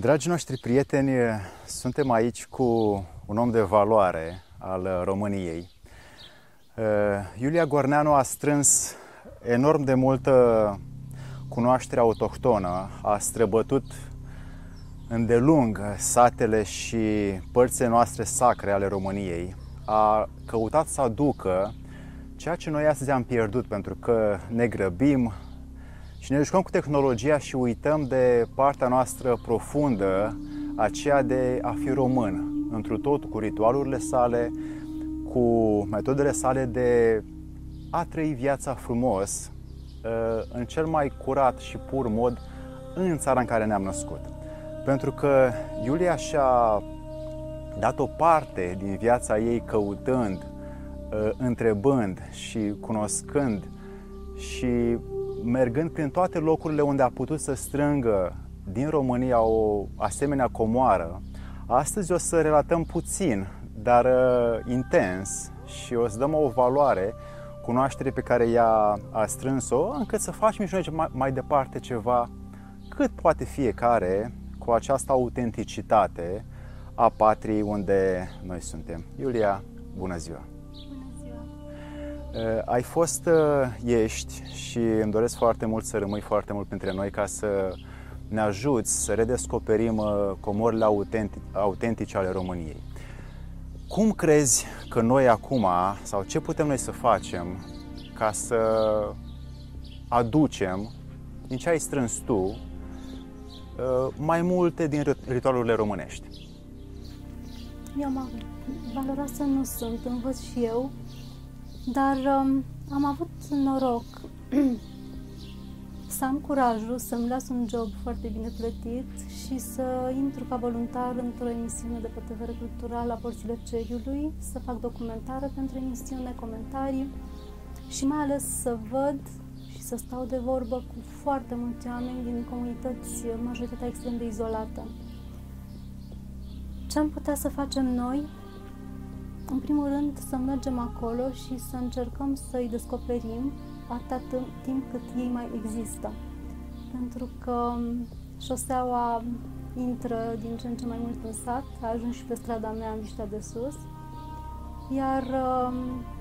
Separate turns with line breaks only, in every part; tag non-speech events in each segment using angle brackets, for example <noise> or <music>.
Dragii noștri prieteni, suntem aici cu un om de valoare al României. Uh, Iulia Gorneanu a strâns enorm de multă cunoaștere autohtonă, a străbătut îndelung satele și părțile noastre sacre ale României, a căutat să aducă ceea ce noi astăzi am pierdut pentru că ne grăbim și ne jucăm cu tehnologia și uităm de partea noastră profundă, aceea de a fi român, întru tot cu ritualurile sale, cu metodele sale de a trăi viața frumos, uh, în cel mai curat și pur mod în țara în care ne-am născut. Pentru că Iulia și-a dat o parte din viața ei căutând, uh, întrebând și cunoscând și mergând prin toate locurile unde a putut să strângă din România o asemenea comoară. Astăzi o să relatăm puțin, dar uh, intens și o să dăm o valoare cunoaștere pe care ea a strâns-o, încât să facem și noi mai, mai departe ceva cât poate fiecare cu această autenticitate a patriei unde noi suntem. Iulia, bună ziua!
Bună ziua!
Uh, ai fost, uh, ești și îmi doresc foarte mult să rămâi foarte mult printre noi ca să ne ajuți să redescoperim uh, comorile autentice ale României. Cum crezi că noi acum, sau ce putem noi să facem ca să aducem, din ce ai strâns tu, mai multe din ritualurile românești?
Eu am valoroasă nu sunt, învăț și eu, dar um, am avut noroc <clears throat> să am curajul să-mi las un job foarte bine plătit și să intru ca voluntar într-o emisiune de pe TV Cultural la Porțile Ceriului, să fac documentare pentru emisiune, comentarii și mai ales să văd și să stau de vorbă cu foarte mulți oameni din comunități, majoritatea extrem de izolată. Ce am putea să facem noi în primul rând, să mergem acolo și să încercăm să-i descoperim atât timp cât ei mai există. Pentru că șoseaua intră din ce în ce mai mult în sat, a ajuns și pe strada mea în Viștea de Sus, iar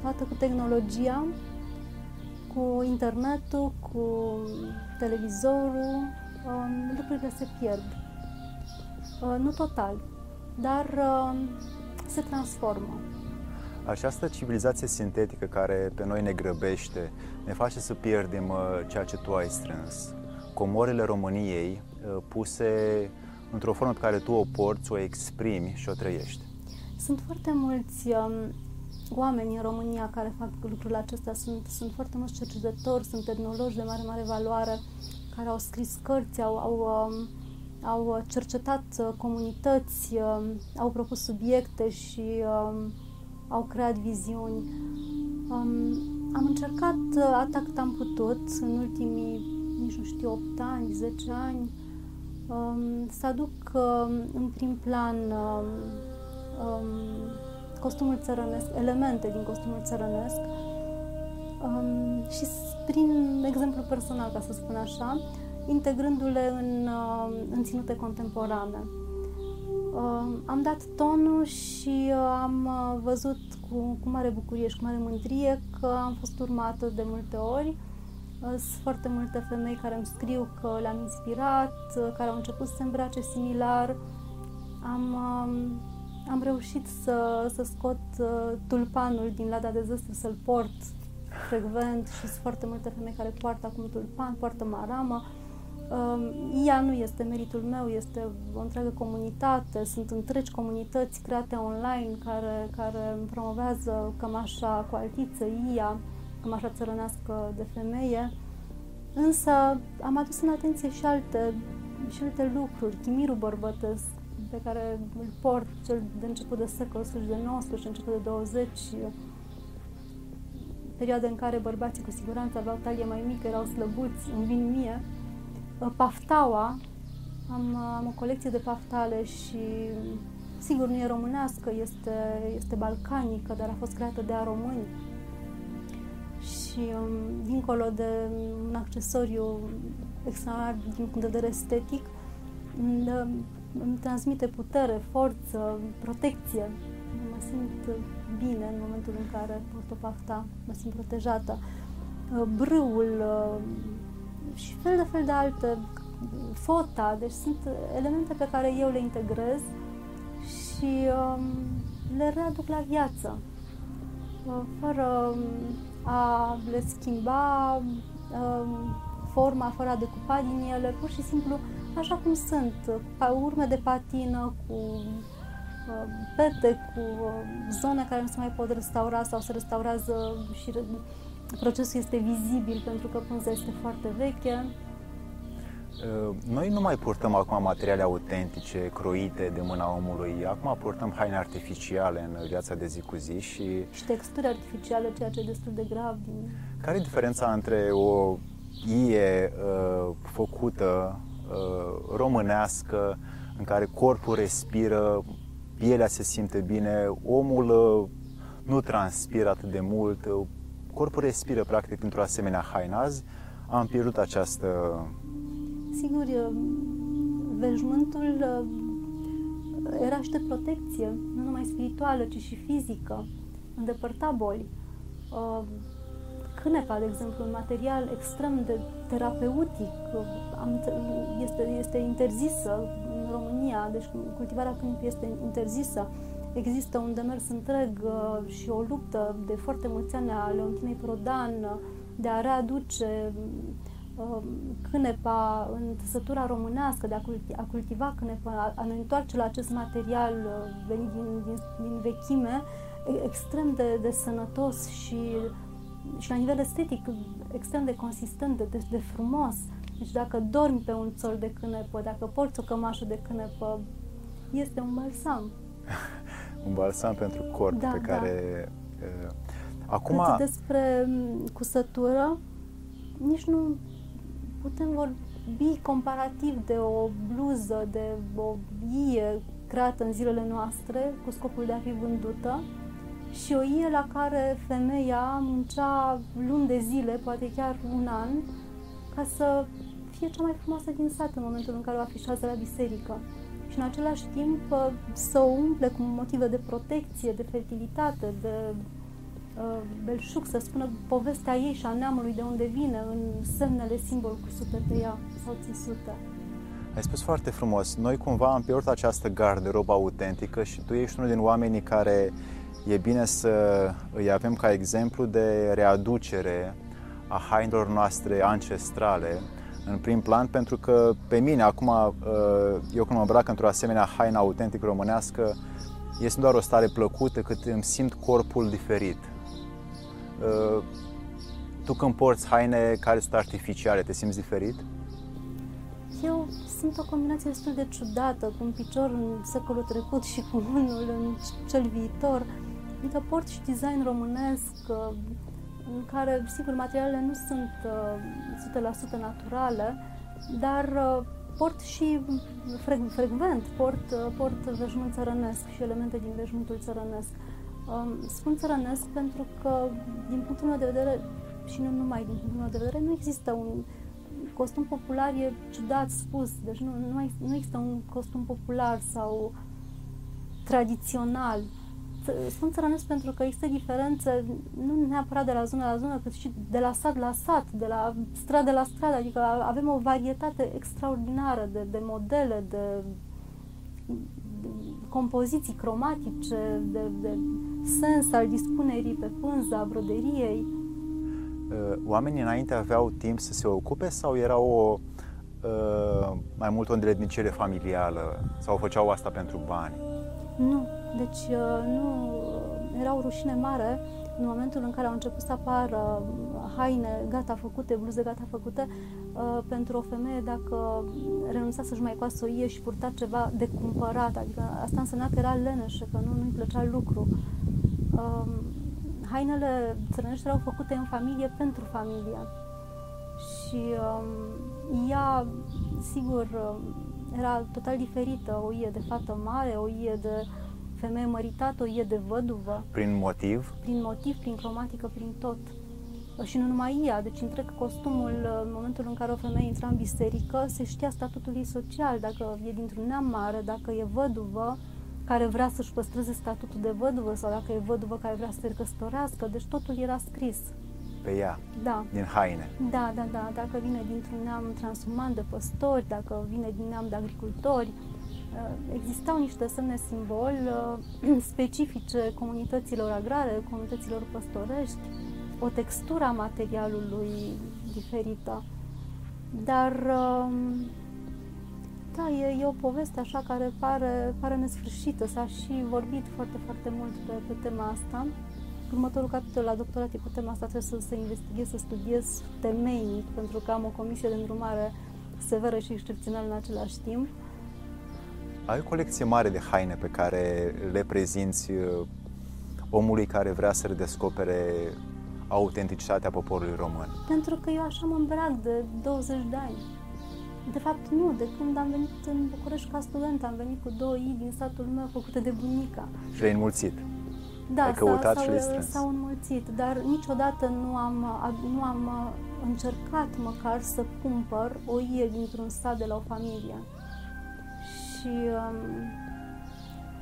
toată cu tehnologia, cu internetul, cu televizorul, lucrurile se pierd. Nu total, dar se transformă.
Această civilizație sintetică care pe noi ne grăbește, ne face să pierdem uh, ceea ce tu ai strâns. Comorile României uh, puse într-o formă pe care tu o porți, o exprimi și o trăiești.
Sunt foarte mulți um, oameni în România care fac lucrul acesta. Sunt, sunt foarte mulți cercetători, sunt etnologi de mare, mare valoare care au scris cărți, au, au, um, au cercetat uh, comunități, um, au propus subiecte și um, au creat viziuni. Um, am încercat uh, atât cât am putut în ultimii, nici nu știu, 8 ani, 10 ani, um, să aduc um, în prim plan um, um, costumul țărănesc, elemente din costumul țărănesc um, și prin exemplu personal, ca să spun așa, integrându-le în, uh, în ținute contemporane. Am dat tonul și uh, am uh, văzut cu, cu mare bucurie și cu mare mândrie că am fost urmată de multe ori. Uh, sunt foarte multe femei care îmi scriu că le-am inspirat, care au început să se îmbrace similar. Am, um, am reușit să, să scot tulpanul din lada de zăstru, să-l port frecvent și sunt foarte multe femei care poartă acum tulpan, poartă maramă. Ea nu este meritul meu, este o întreagă comunitate, sunt întregi comunități create online care, care promovează cămașa cu altiță, IA, cămașa țărănească de femeie. Însă am adus în atenție și alte, și alte lucruri, chimirul bărbătesc, pe care îl port cel de început de secol, de 19, început de 20, perioade în care bărbații cu siguranță aveau talie mai mică, erau slăbuți, îmi vin mie, paftaua, am, am o colecție de paftale și sigur nu e românească, este, este balcanică, dar a fost creată de a români. Și um, dincolo de un accesoriu extraordinar din punct de vedere estetic, îmi transmite putere, forță, protecție. Mă simt bine în momentul în care port o pafta, mă simt protejată. Uh, brâul uh, și fel de fel de alte, fota, deci sunt elemente pe care eu le integrez și um, le readuc la viață, uh, fără um, a le schimba um, forma, fără a decupa din ele, pur și simplu așa cum sunt, cu urme de patină, cu uh, pete, cu uh, zone care nu se mai pot restaura sau se restaurează și procesul este vizibil pentru că pânza este foarte veche.
Uh, noi nu mai purtăm acum materiale autentice, croite de mâna omului. Acum purtăm haine artificiale în viața de zi cu zi și...
Și texturi artificiale, ceea ce e destul de grav.
Care e diferența între o ie uh, făcută uh, românească, în care corpul respiră, pielea se simte bine, omul uh, nu transpiră atât de mult, uh, corpul respiră practic într-o asemenea haină. Azi am pierdut această...
Sigur, uh, veșmântul uh, era și de protecție, nu numai spirituală, ci și fizică, îndepărta boli. Uh, cânepa, de exemplu, un material extrem de terapeutic, este, este interzisă în România, deci cultivarea cânepii este interzisă. Există un demers întreg uh, și o luptă de foarte mulți ani a Leontinei Prodan de a readuce um, cânepa în tăsătura românească, de a, cultiva, a cultiva cânepa, a ne întoarce la acest material uh, venit din, din, din vechime, extrem de, de sănătos și și la nivel estetic extrem de consistent, de, de, de frumos. Deci dacă dormi pe un țol de cânepă, dacă porți o cămașă de cânepă, este un balsam. <laughs>
un balsam pentru corp
da,
pe
da.
care... Uh, acum...
Cât despre cusătură, nici nu putem vorbi comparativ de o bluză, de o ie creată în zilele noastre cu scopul de a fi vândută și o ie la care femeia muncea luni de zile, poate chiar un an, ca să fie cea mai frumoasă din sat în momentul în care o afișează la biserică. Și în același timp să o umple cu motive de protecție, de fertilitate, de uh, belșug, să spună povestea ei și a neamului de unde vine, în semnele simbol cusute pe ea sau țisute.
Ai spus foarte frumos. Noi cumva am pierdut această garderobă autentică și tu ești unul din oamenii care e bine să îi avem ca exemplu de readucere a hainelor noastre ancestrale în prim plan, pentru că pe mine, acum, uh, eu când mă îmbrac într-o asemenea haină autentic românească, este doar o stare plăcută, cât îmi simt corpul diferit. Uh, tu când porți haine care sunt artificiale, te simți diferit?
Eu sunt o combinație destul de ciudată, cu un picior în secolul trecut și cu unul în cel viitor. Adică port și design românesc uh, în care, sigur, materialele nu sunt 100% uh, naturale, dar uh, port și frecvent, port, port veșmânt țărănesc și elemente din veșmântul țărănesc. Um, spun țărănesc pentru că, din punctul meu de vedere, și nu numai din punctul meu de vedere, nu există un costum popular, e ciudat spus, deci nu, nu, nu există un costum popular sau tradițional spun țărănesc pentru că există diferențe nu neapărat de la zonă la zonă, cât și de la sat la sat, de la stradă la stradă, adică avem o varietate extraordinară de, de modele, de, de compoziții cromatice, de, de sens al dispunerii pe pânza broderiei.
Uh, oamenii înainte aveau timp să se ocupe sau era o uh, mai mult o îndrednicire familială sau făceau asta pentru bani?
Nu, deci uh, nu era o rușine mare în momentul în care au început să apară haine gata făcute, bluze gata făcute, uh, pentru o femeie dacă renunța să-și mai coasă o ie și purta ceva de cumpărat, adică asta însemna că era leneșă, că nu, nu-i plăcea lucru. Um, hainele țărănești erau făcute în familie pentru familie și um, ea, sigur, era total diferită, o ie de fată mare, o ie de femeie măritată, o ie de văduvă.
Prin motiv?
Prin motiv, prin cromatică, prin tot. și nu numai ea, deci întreg costumul, în momentul în care o femeie intra în biserică, se știa statutul ei social, dacă e dintr-un neam mare, dacă e văduvă, care vrea să-și păstreze statutul de văduvă sau dacă e văduvă care vrea să se căsătorească, deci totul era scris.
Pe ea,
da.
din haine.
Da, da, da, dacă vine dintr-un neam transuman de păstori, dacă vine din neam de agricultori, uh, existau niște semne simbol uh, <clears throat> specifice comunităților agrare, comunităților păstorești, o textură a materialului diferită. Dar um, da, e, e o poveste așa care pare, pare nesfârșită. S-a și vorbit foarte, foarte mult pe, pe tema asta. Următorul capitol la doctorat e pe tema asta, trebuie să, să investighez, să studiez temeinic, pentru că am o comisie de îndrumare severă și excepțională în același timp.
Ai o colecție mare de haine pe care le prezinți uh, omului care vrea să redescopere autenticitatea poporului român?
Pentru că eu așa mă îmbrac de 20 de ani. De fapt, nu. De când am venit în București ca student, am venit cu două i din satul meu făcute de bunica.
Și le-ai înmulțit?
Da,
Ai căutat
s-au,
și le strâns.
s-au înmulțit, dar niciodată nu am, nu am uh, încercat măcar să cumpăr o ie dintr-un sat de la o familie. Și um,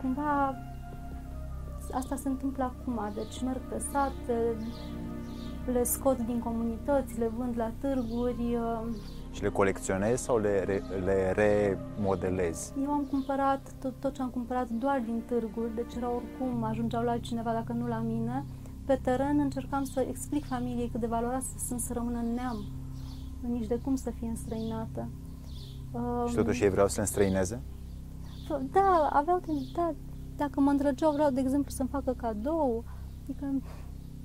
cumva asta se întâmplă acum, deci merg pe sat, le scot din comunități, le vând la târguri. Uh,
și le colecționezi sau le, le remodelezi?
Eu am cumpărat tot, tot ce am cumpărat doar din târguri, deci era oricum, ajungeau la altcineva dacă nu la mine. Pe teren încercam să explic familiei cât de valoroase sunt să rămână în neam, nici de cum să fie înstrăinată.
Și totuși ei vreau să le înstrăineze?
Da, aveau, da, dacă mă îndrăgeau, vreau, de exemplu, să-mi facă cadou, adică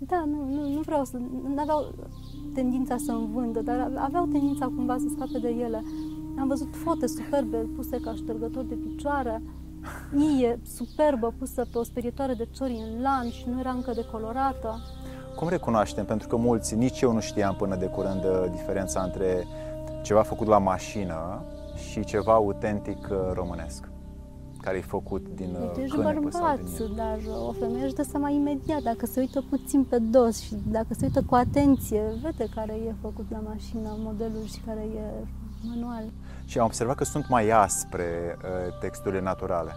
da, nu, nu, nu vreau să... Nu aveau tendința să-mi vândă, dar aveau tendința cumva să scape de ele. Am văzut fote superbe puse ca ștergători de picioare, ie superbă pusă pe o sperietoare de ciori în lan și nu era încă decolorată.
Cum recunoaștem? Pentru că mulți, nici eu nu știam până de curând uh, diferența între ceva făcut la mașină și ceva autentic uh, românesc care e făcut din
Deci ești
cânepă
bărbat,
sau din...
dar o femeie își dă seama imediat, dacă se uită puțin pe dos și dacă se uită cu atenție, vede care e făcut la mașină, modelul și care e manual.
Și am observat că sunt mai aspre uh, texturile naturale.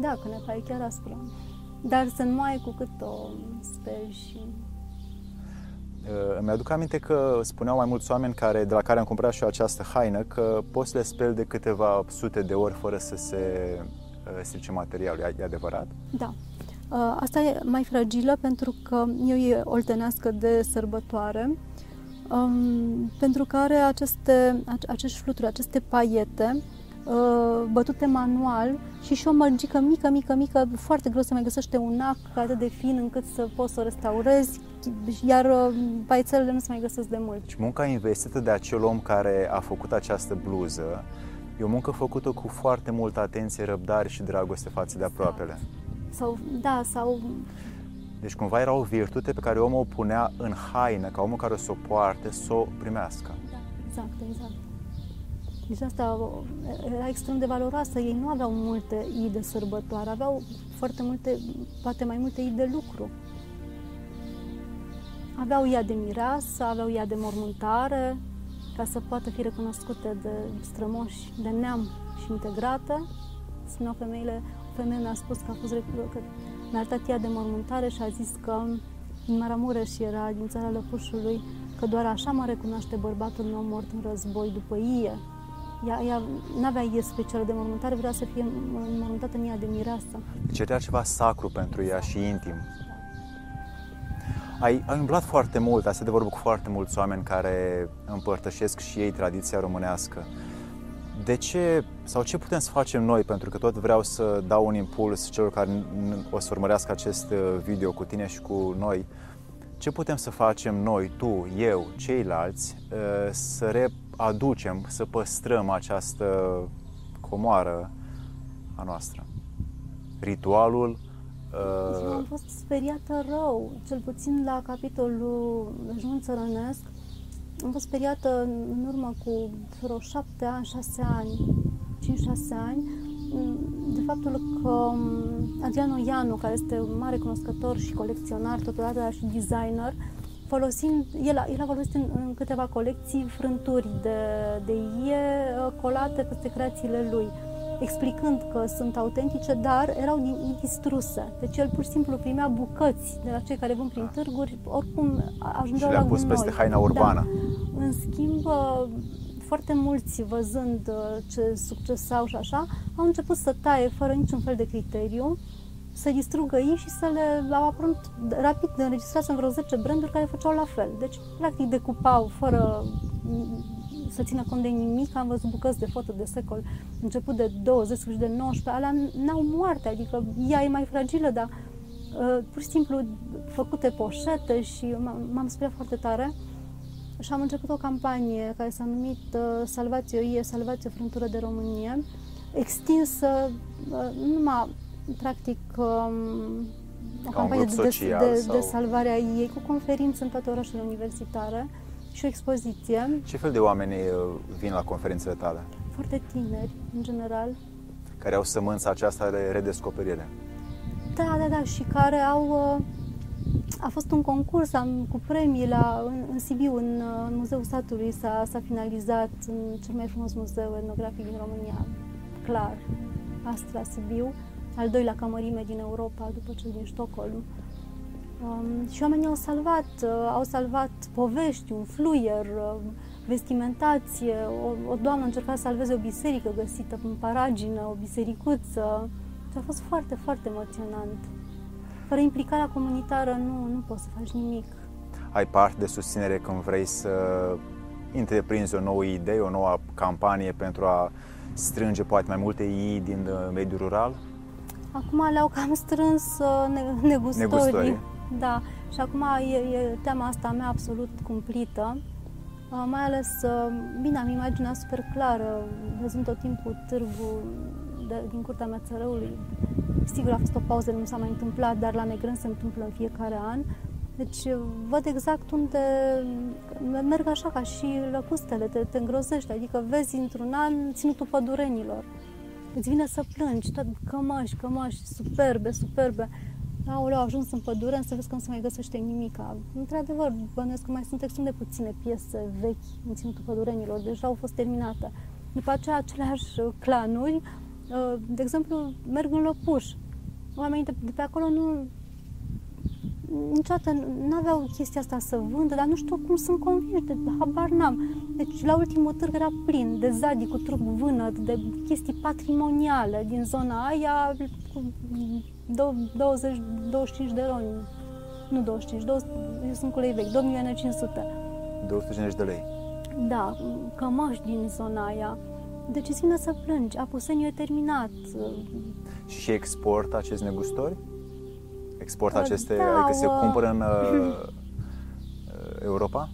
Da, cânepa e chiar aspră. Dar se mai cu cât o speli și
Uh, îmi aduc aminte că spuneau mai mulți oameni care, de la care am cumpărat și eu această haină că poți să le speli de câteva sute de ori fără să se uh, strice materialul. E adevărat?
Da. Uh, asta e mai fragilă pentru că eu e oltenească de sărbătoare, um, pentru că are aceste, acești fluturi, aceste paiete Uh, bătute manual și și o mărgică mică, mică, mică, foarte greu să mai găsește un ac atât de fin încât să poți să o restaurezi, iar uh, paițelele nu se mai găsesc de mult.
Și munca investită de acel om care a făcut această bluză e o muncă făcută cu foarte multă atenție, răbdare și dragoste față de aproapele.
Sau, da, sau...
Deci cumva era o virtute pe care omul o punea în haină, ca omul care o să o poarte, să o primească.
Da, exact, exact. Deci asta era extrem de valoroasă. Ei nu aveau multe ii de sărbătoare, aveau foarte multe, poate mai multe ii de lucru. Aveau ea de mireasă, aveau ea de mormântare, ca să poată fi recunoscute de strămoși, de neam și integrate. Spuneau femeile, o femeie mi-a spus că a fost că mi-a arătat ea de mormântare și a zis că din Maramureș era, din țara Lăpușului, că doar așa mă recunoaște bărbatul meu mort în război după ie. Ea, ea n-avea ie specială de mormântare, vrea să fie mormântată în ea de mireasă.
Deci era ceva sacru pentru ea și intim. Ai, ai umblat foarte mult, asta de vorbă cu foarte mulți oameni care împărtășesc și ei tradiția românească. De ce, sau ce putem să facem noi, pentru că tot vreau să dau un impuls celor care o să urmărească acest uh, video cu tine și cu noi, ce putem să facem noi, tu, eu, ceilalți, uh, să readucem, să păstrăm această comoară a noastră? Ritualul
Uh... Am fost speriată rău, cel puțin la capitolul Jun Țărănesc. Am fost speriată în urmă cu vreo șapte ani, șase ani, 5-6 ani, de faptul că um, Adriano Ianu, care este un mare cunoscător și colecționar, totodată și designer, folosind, el, el a folosit în, în câteva colecții frânturi de, de ie uh, colate peste creațiile lui, explicând că sunt autentice, dar erau din ii distruse. Deci el pur și simplu primea bucăți de la cei care vând prin târguri, oricum ajungeau
și
la
le-a pus
gunoi.
peste haina urbană.
Da. În schimb, uh, foarte mulți, văzând uh, ce succes au și așa, au început să taie fără niciun fel de criteriu, să distrugă ei și să le au apărut rapid de înregistrat în vreo 10 branduri care făceau la fel. Deci, practic, decupau fără să țină cont de nimic. Am văzut bucăți de foto de secol, început de 20, sfârșit de 19, alea n-au moarte, adică ea e mai fragilă, dar uh, pur și simplu făcute poșete și m-am speriat foarte tare și am început o campanie care s-a numit uh, Salvație OIE, Salvație Frântură de România, extinsă uh, nu numai, practic, um, o campanie de,
social,
de,
sau...
de salvare a ei, cu conferințe în toate orașele universitare și o expoziție.
Ce fel de oameni uh, vin la conferințele tale?
Foarte tineri, în general.
Care au sămânța aceasta de redescoperire.
Da, da, da, și care au a fost un concurs am, cu premii la, în, în Sibiu, în, în Muzeul Statului, s-a, s-a finalizat în cel mai frumos muzeu etnografic din România, clar, Astra Sibiu, al doilea cămărime din Europa, după cel din Stockholm. Um, și oamenii au salvat, uh, au salvat povești, un fluier, uh, vestimentație, o, o doamnă încerca să salveze o biserică găsită în paragină, o bisericuță. Și a fost foarte, foarte emoționant fără implicarea comunitară nu, nu poți să faci nimic.
Ai parte de susținere când vrei să întreprinzi o nouă idee, o nouă campanie pentru a strânge poate mai multe ii din uh, mediul rural?
Acum le-au cam strâns uh, negustorii. negustorii. Da, și acum e, e tema asta mea absolut cumplită. Uh, mai ales, bine, am imaginea super clară, văzând tot timpul târgul de, din curtea mea țărăului, Sigur, a fost o pauză, nu s-a mai întâmplat, dar la Negrân se întâmplă în fiecare an. Deci văd exact unde merg așa ca și lăcustele, te, te îngrozești, adică vezi într-un an ținutul pădurenilor. Îți vine să plângi, tot cămăși, cămăși, superbe, superbe. Aoleu, au ajuns în pădure, să vezi că nu se mai găsește nimic. Într-adevăr, bănuiesc că mai sunt extrem de puține piese vechi în ținutul pădurenilor, deja au fost terminate. După aceea, aceleași clanuri Uh, de exemplu, merg în Lăpuș. Oamenii de, de pe acolo nu niciodată nu aveau chestia asta să vândă, dar nu știu cum sunt convinși, de habar n-am. Deci la ultimul târg era plin de zadii cu trup vânăt, de chestii patrimoniale din zona aia cu 20-25 de roni. Nu 25, 20, eu sunt cu lei vechi, 2 milioane 500.
250 de lei.
Da, cămași din zona aia. Deci îți vine să plângi, apuseniul e terminat.
Și exportă acest negustori? Exportă
uh,
aceste,
da,
adică se cumpără în <laughs> uh, Europa?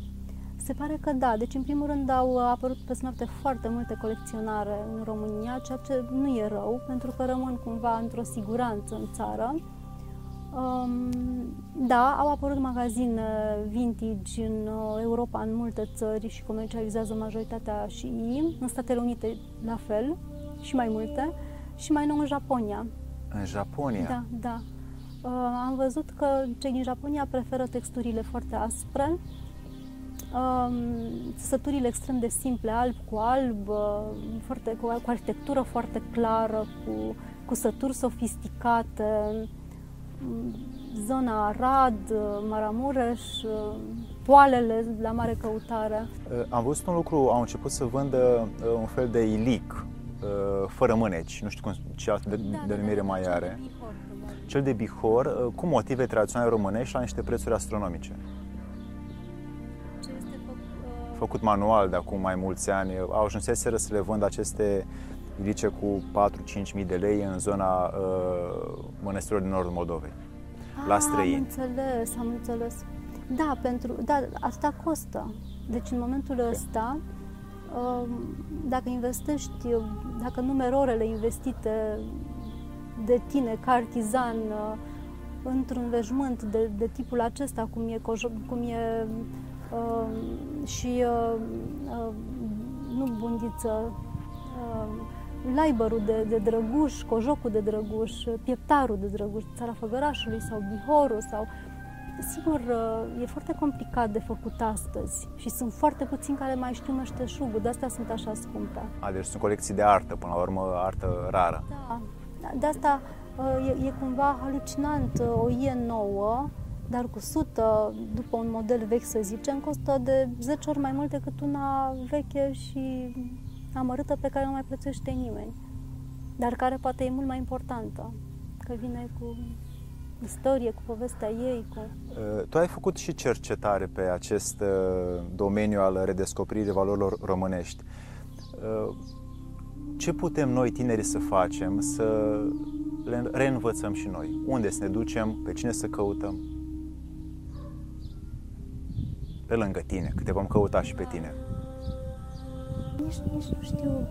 Se pare că da. Deci, în primul rând, au apărut pe noapte foarte multe colecționare în România, ceea ce nu e rău, pentru că rămân cumva într-o siguranță în țară. Um, da, au apărut magazine vintage în uh, Europa, în multe țări și comercializează majoritatea și ei. În Statele Unite la fel și mai multe și mai nou în Japonia.
În Japonia?
Da, da. Uh, am văzut că cei din Japonia preferă texturile foarte aspre, um, săturile extrem de simple, alb cu alb, uh, foarte, cu, cu arhitectură foarte clară, cu, cu sături sofisticate, zona Arad, Maramureș, poalele la mare căutare.
Uh, am văzut un lucru, au început să vândă uh, un fel de ilic, uh, fără mâneci, nu știu cum, ce altă da, denumire da, da, mai are. Bihor, cel de Bihor, cu motive tradiționale românești la niște prețuri astronomice.
Ce este fă,
făcut manual de acum mai mulți ani. Au ajunseseră să le vând aceste ilice cu 4-5 mii de lei în zona uh, mănăstirilor din nordul Moldovei la străini.
Am înțeles, am înțeles. Da, pentru, da, asta costă. Deci în momentul okay. ăsta, um, dacă investești, dacă numeri orele investite de tine ca artizan uh, într-un veșmânt de, de tipul acesta, cum e, cum e uh, și uh, uh, nu bundiță, uh, laibărul de, de drăguș, cojocul de drăguș, pieptarul de drăguș, țara făgărașului sau bihorul sau sigur, uh, e foarte complicat de făcut astăzi și sunt foarte puțini care mai știu meșteșugul, de asta sunt așa scumpe.
A, deci sunt colecții de artă, până la urmă, artă rară.
Da, de asta uh, e, e cumva halucinant. Uh, o ie nouă, dar cu sută, după un model vechi, să zicem, costă de 10 ori mai mult decât una veche și amărâtă pe care nu mai plătește nimeni, dar care poate e mult mai importantă, că vine cu istorie, cu povestea ei. Cu...
Uh, tu ai făcut și cercetare pe acest uh, domeniu al redescoperirii valorilor românești. Uh, ce putem noi, tineri, să facem să le reînvățăm și noi? Unde să ne ducem? Pe cine să căutăm? Pe lângă tine, că te vom căuta și pe tine.
Nici, nici nu știu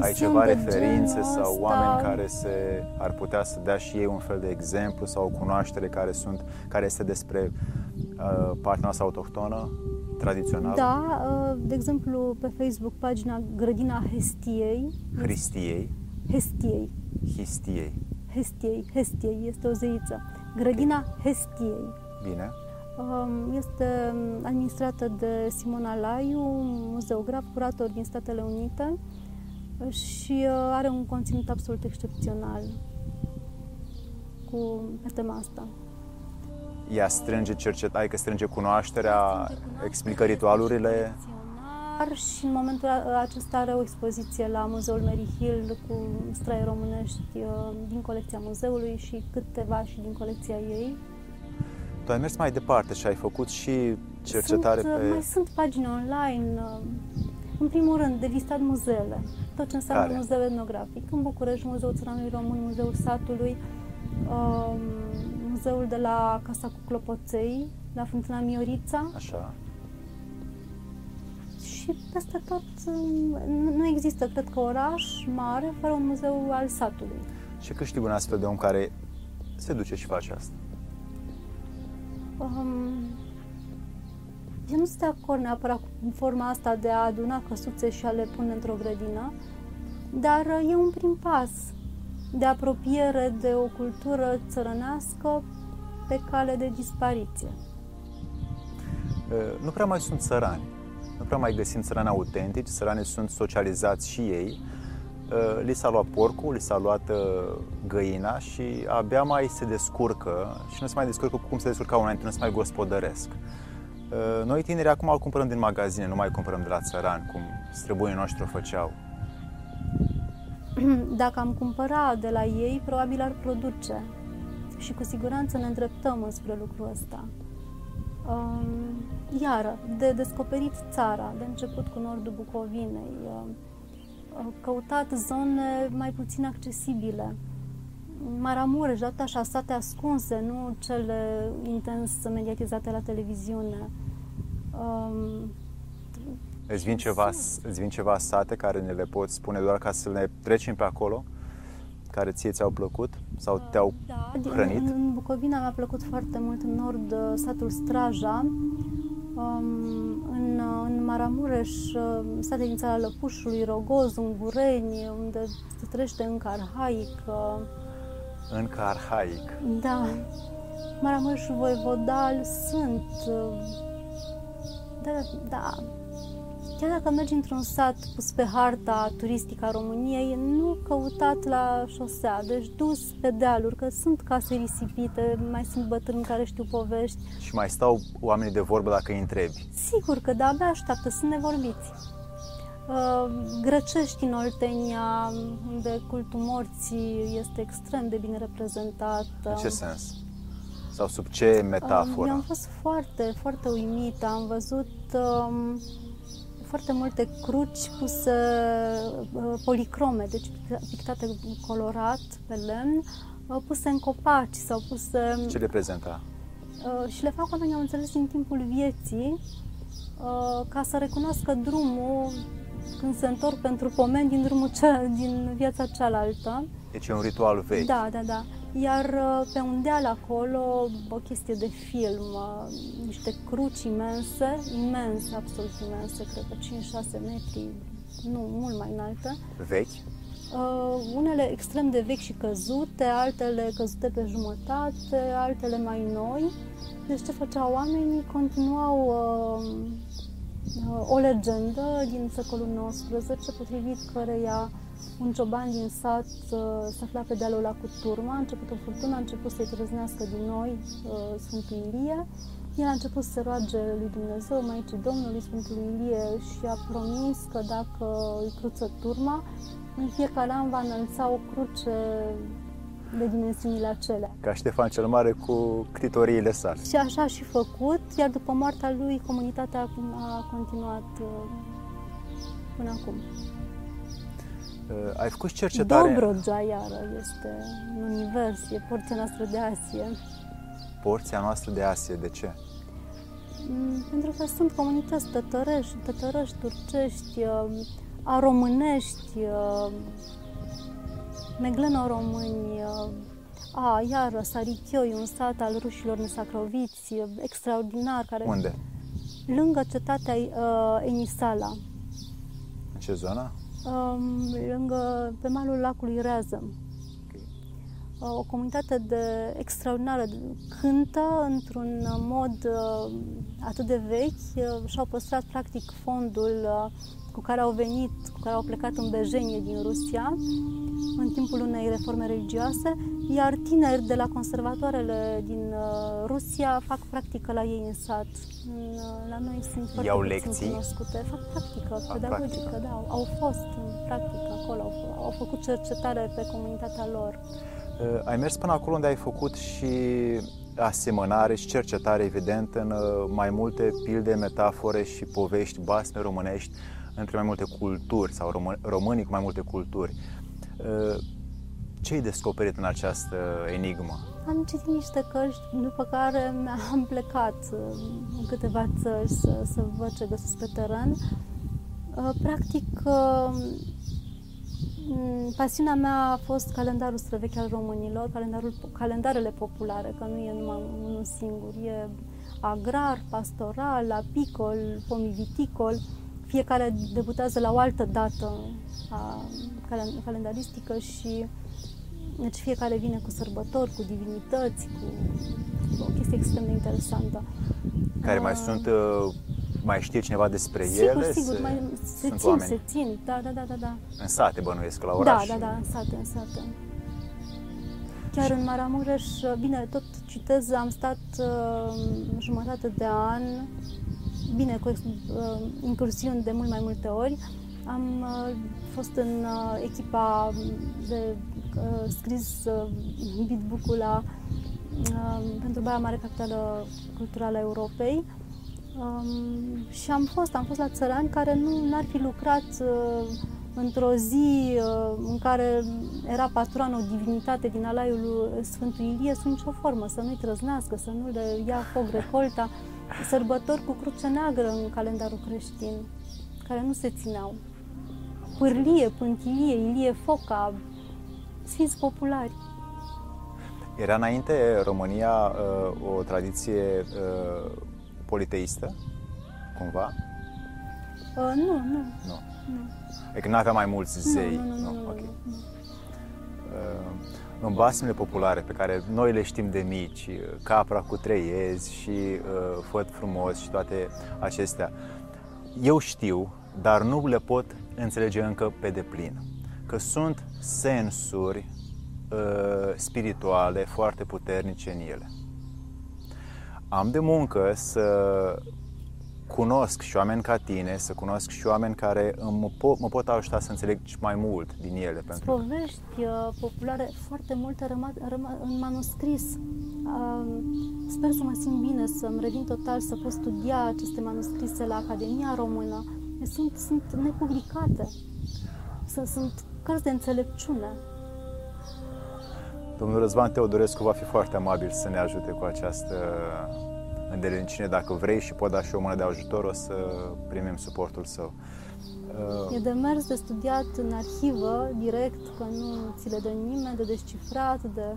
ai ceva referințe sau ăsta. oameni care se ar putea să dea și ei un fel de exemplu sau o cunoaștere care sunt care este despre uh, partea noastră autohtonă, tradițională?
Da, uh, de exemplu pe Facebook pagina Grădina Hestiei.
Hristiei?
Hestiei.
Histiei.
Hestiei, Hestiei, este o zeiță. Grădina Hestiei.
Bine.
Um, este administrată de Simona Laiu, muzeograf, curator din Statele Unite și uh, are un conținut absolut excepțional cu, pe tema asta.
Ea strânge cercetare, adică strânge cunoașterea, strânge explică ritualurile.
Și în momentul acesta are o expoziție la Muzeul Mary Hill cu straie românești uh, din colecția muzeului și câteva și din colecția ei.
Tu ai mers mai departe și ai făcut și cercetare
sunt,
pe...
Mai sunt pagini online în primul rând, de vizitat muzeele, tot ce înseamnă Care? muzeu etnografic. În București, Muzeul Țăranului Român, Muzeul Satului, um, Muzeul de la Casa cu Clopoței, la Fântâna Miorița.
Așa.
Și peste tot nu există, cred că, oraș mare fără un muzeu al satului.
Ce câștigă un astfel de om care se duce și face asta?
Um, eu nu sunt de acord neapărat cu forma asta de a aduna căsuțe și a le pune într-o grădină, dar e un prim pas de apropiere de o cultură țărănească pe cale de dispariție.
Nu prea mai sunt țărani. Nu prea mai găsim țărani autentici, țăranii sunt socializați și ei. Li s-a luat porcul, li s-a luat găina și abia mai se descurcă și nu se mai descurcă cum se descurca înainte, nu se mai gospodăresc. Uh, noi tineri acum îl cumpărăm din magazine, nu mai cumpărăm de la țăran, cum străbuii noștri o făceau. <clears throat>
Dacă am cumpăra de la ei, probabil ar produce și cu siguranță ne îndreptăm spre lucrul ăsta. Um, iară, de descoperit țara, de început cu nordul Bucovinei, um, căutat zone mai puțin accesibile, Maramureș, dat așa, sate ascunse, nu cele intens mediatizate la televiziune. Um,
îți, vin ceva, îți vin ceva sate care ne le poți spune doar ca să ne trecem pe acolo? Care ție ți-au plăcut sau te-au
da,
hrănit?
În, în Bucovina mi-a plăcut foarte mult în nord uh, satul Straja, um, în, uh, în Maramureș, uh, sate din țara Lăpușului, Rogoz, Ungureni, unde se trăiește încă arhaic. Uh,
încă arhaic.
Da. Maramureș și Voivodal sunt... Da, da. Chiar dacă mergi într-un sat pus pe harta turistică a României, nu căutat la șosea, deci dus pe dealuri, că sunt case risipite, mai sunt bătrâni care știu povești.
Și mai stau oamenii de vorbă dacă îi întrebi.
Sigur că da, abia așteaptă, sunt nevorbiți. Uh, Grăcești în Oltenia, unde cultul morții este extrem de bine reprezentat.
În ce sens? Sau sub ce metaforă?
Eu am fost foarte, foarte uimită. Am văzut um, foarte multe cruci puse uh, policrome, deci pictate colorat pe lemn, uh, puse în copaci sau puse...
Ce reprezenta?
Uh, și le fac oamenii, am înțeles, din timpul vieții, uh, ca să recunoască drumul când se întorc pentru pomeni din drumul cea, din viața cealaltă.
Deci e un ritual vechi.
Da, da, da. Iar uh, pe un deal acolo, o chestie de film, uh, niște cruci imense, imense, absolut imense, cred că 5-6 metri, nu, mult mai înalte.
Vechi?
Uh, unele extrem de vechi și căzute, altele căzute pe jumătate, altele mai noi. Deci ce făceau oamenii? Continuau uh, uh, o legendă din secolul XIX, potrivit căreia un cioban din sat uh, se afla pe dealul la cu turma, a început o furtună, a început să-i trăznească din noi uh, Sfântul Ilie. El a început să se roage lui Dumnezeu, Maicii Domnului Sfântului Ilie și a promis că dacă îi cruță turma, în fiecare an va înălța o cruce de dimensiunile acelea.
Ca Ștefan cel Mare cu ctitoriile sale.
Și așa a și făcut, iar după moartea lui, comunitatea a continuat uh, până acum.
Uh, ai făcut cercetare...
Dobrogea, iară, este un univers, e porția noastră de Asie.
Porția noastră de Asie, de ce?
Mm, pentru că sunt comunități tătărăști, tătărăști, turcești, uh, a românești, uh, megleno-români, uh, a, iară, Sarichioi, un sat al rușilor nesacroviți, extraordinar, care...
Unde?
Lângă cetatea uh, Enisala.
În ce zonă?
Um, lângă, pe malul lacului Rează. Okay. Uh, o comunitate de extraordinară, cântă într-un mod uh, atât de vechi uh, și-au păstrat practic fondul uh, cu care au venit, cu care au plecat în Bejenie din Rusia în timpul unei reforme religioase, iar tineri de la conservatoarele din uh, Rusia fac practică la ei în sat. Uh, la noi sunt foarte
Iau
puțin
lecții?
cunoscute. Fac practică
Fac
pedagogică,
practică.
da. Au, au fost în practică acolo, au, f- au făcut cercetare pe comunitatea lor.
Uh, Ai mers până acolo unde ai făcut și asemănare și cercetare, evident, în uh, mai multe pilde, metafore și povești basme românești între mai multe culturi sau român- românii cu mai multe culturi. Uh, Ce ai descoperit în această enigmă?
Am citit niște cărți, după care am plecat uh, în câteva țări să, să văd ce găsesc pe teren. Uh, Practic, uh, m, pasiunea mea a fost calendarul străvechi al românilor, calendarul, calendarele populare, că nu e numai unul singur, e agrar, pastoral, apicol, pomiviticol, fiecare debutează la o altă dată a calen- calendaristică și deci fiecare vine cu sărbători, cu divinități, cu o chestie extrem de interesantă.
Care mai
Ah,
sunt, uh, mai știe cineva despre
Sigur,
ele?
sigur,
Se-
mai, se
sunt
țin,
oameni
se țin, da, da, da, da, da.
în sate, bănuiesc, la
Da,
oraș.
da, da, în sate, în sate. Chiar în Maramureș, bine, tot citez, am stat uh, jumătate de an, bine, cu ex- uh, incursiuni de mult mai multe ori. Am uh, fost în uh, echipa de uh, scris uh, beatbook-ul la, uh, pentru Baia Mare Capitală Culturală a Europei. Um, și am fost, am fost la țărani care nu n-ar fi lucrat uh, într-o zi uh, în care era patron o divinitate din alaiul lui Sfântul Ilie sub nicio formă, să nu-i trăznească, să nu le ia foc recolta, sărbători cu cruce neagră în calendarul creștin, care nu se țineau. Pârlie, pântilie, Ilie Foca, sfinți populari.
Era înainte România uh, o tradiție uh, politeistă, cumva?
Uh, nu, nu,
Nu.
nu.
Adică nu avea mai mulți zei.
Nu, nu, nu, nu, nu,
ok.
nu, nu.
Uh, în basmele populare pe care noi le știm de mici, uh, capra cu trei iezi și uh, făt frumos și toate acestea, eu știu, dar nu le pot înțelege încă pe deplin. Că sunt sensuri uh, spirituale foarte puternice în ele. Am de muncă să cunosc și oameni ca tine, să cunosc și oameni care mă pot, mă pot ajuta să înțeleg și mai mult din ele. Pentru că
Povești uh, populare, foarte multe răma, răma, în manuscris. Uh, sper să mă simt bine, să-mi revin total, să pot studia aceste manuscrise la Academia Română. Sunt, sunt nepublicate. Sunt, sunt cărți de înțelepciune.
Domnul Răzvan Teodorescu va fi foarte amabil să ne ajute cu această îndelenicire. Dacă vrei și pot da și o mână de ajutor, o să primim suportul său. Uh,
E de mers, de studiat în arhivă, direct, că nu ți le dă nimeni, de descifrat, de...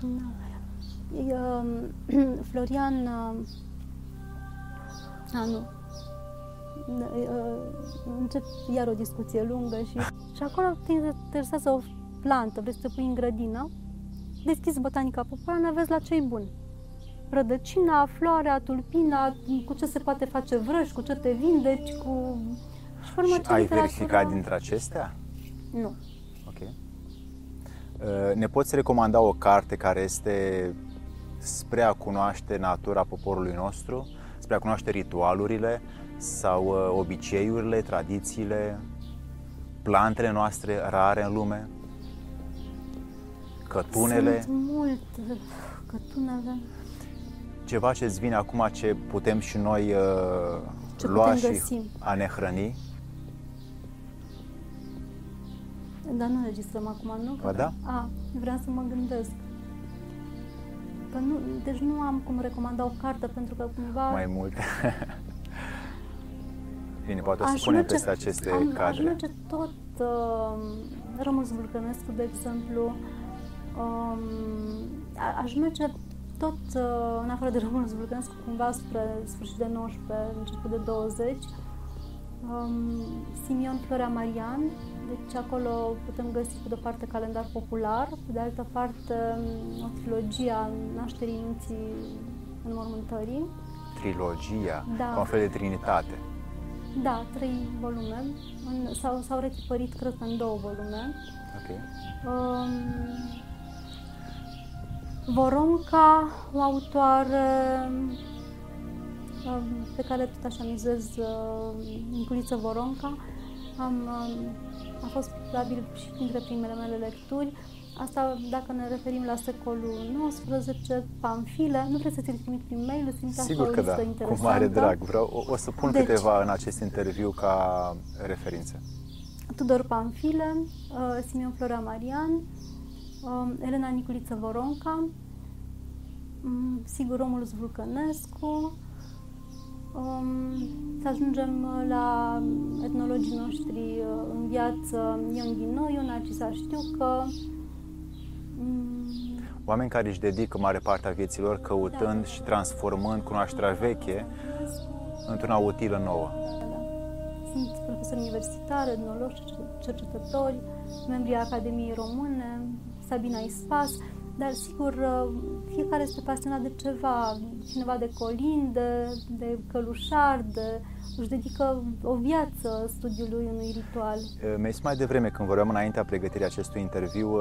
Na. E, um, <clears throat> Florian... uh, A, nu. încep iar o discuție lungă și, și acolo te interesează o plantă, vrei să te pui în grădină, deschizi botanica populară, vezi la ce bun. Rădăcina, floarea, tulpina, cu ce se poate face vrăj, cu ce te vindeci, cu...
Și, și ai verificat dintre acestea?
Nu.
Ok. Uh, ne poți recomanda o carte care este spre a cunoaște natura poporului nostru, spre a cunoaște ritualurile sau uh, obiceiurile, tradițiile, plantele noastre rare în lume? Cătunele?
Sunt mult cătunele.
Ceva ce îți vine acum ce putem și noi uh, ce lua și găsi. a ne hrăni?
Dar nu registrăm acum, nu?
Ba da?
A, vreau să mă gândesc. Că nu, deci nu am cum recomanda o carte pentru că cumva...
Mai multe. <laughs> Bine, poate o să punem peste aceste am, cadre. Aș
merge tot uh, Rămus Vulcănescu, de exemplu, um, aș merge tot uh, în afară de Rămus Vulcănescu, cumva spre sfârșit de 19, început de 20, um, Simion Florea Marian, deci acolo putem găsi pe de-o parte calendar popular, pe de altă parte um, o trilogie a nașterii minții înmormântării.
Trilogia? Da. Ca un fel de trinitate.
Da, trei volume. În, s-au, s-au retipărit, cred că, în două volume.
Ok.
Um, Voronca, o autoare um, pe care tot așa mizez, uh, Niculiță Voronca, am, um, a fost probabil și printre primele mele lecturi. Asta dacă ne referim la secolul XIX, Pamfile. Nu vrei să ți-l trimit prin mail? Îți trimit
Sigur că da, cu mare drag. Vreau, o, o să pun deci, câteva în acest interviu ca referințe.
Tudor Pamfile, uh, Simeon Florea Marian, uh, Elena Niculiță Voronca, um, sigur Romulus Vulcănescu, um, să ajungem la etnologii noștri uh, în viață, Ion Ghinoiu, Narcisa Știucă,
Oameni care își dedică mare parte a vieților căutând și transformând cunoașterea veche într-una utilă nouă.
Da, da. Sunt profesori universitari, etnologi, cercetători, membri ai Academiei Române, Sabina Ispas, dar sigur fiecare este pasionat de ceva, cineva de colinde, de călușar, de își dedică o viață studiului unui ritual.
Mi-ai mai devreme, când vorbeam înaintea pregătirii acestui interviu,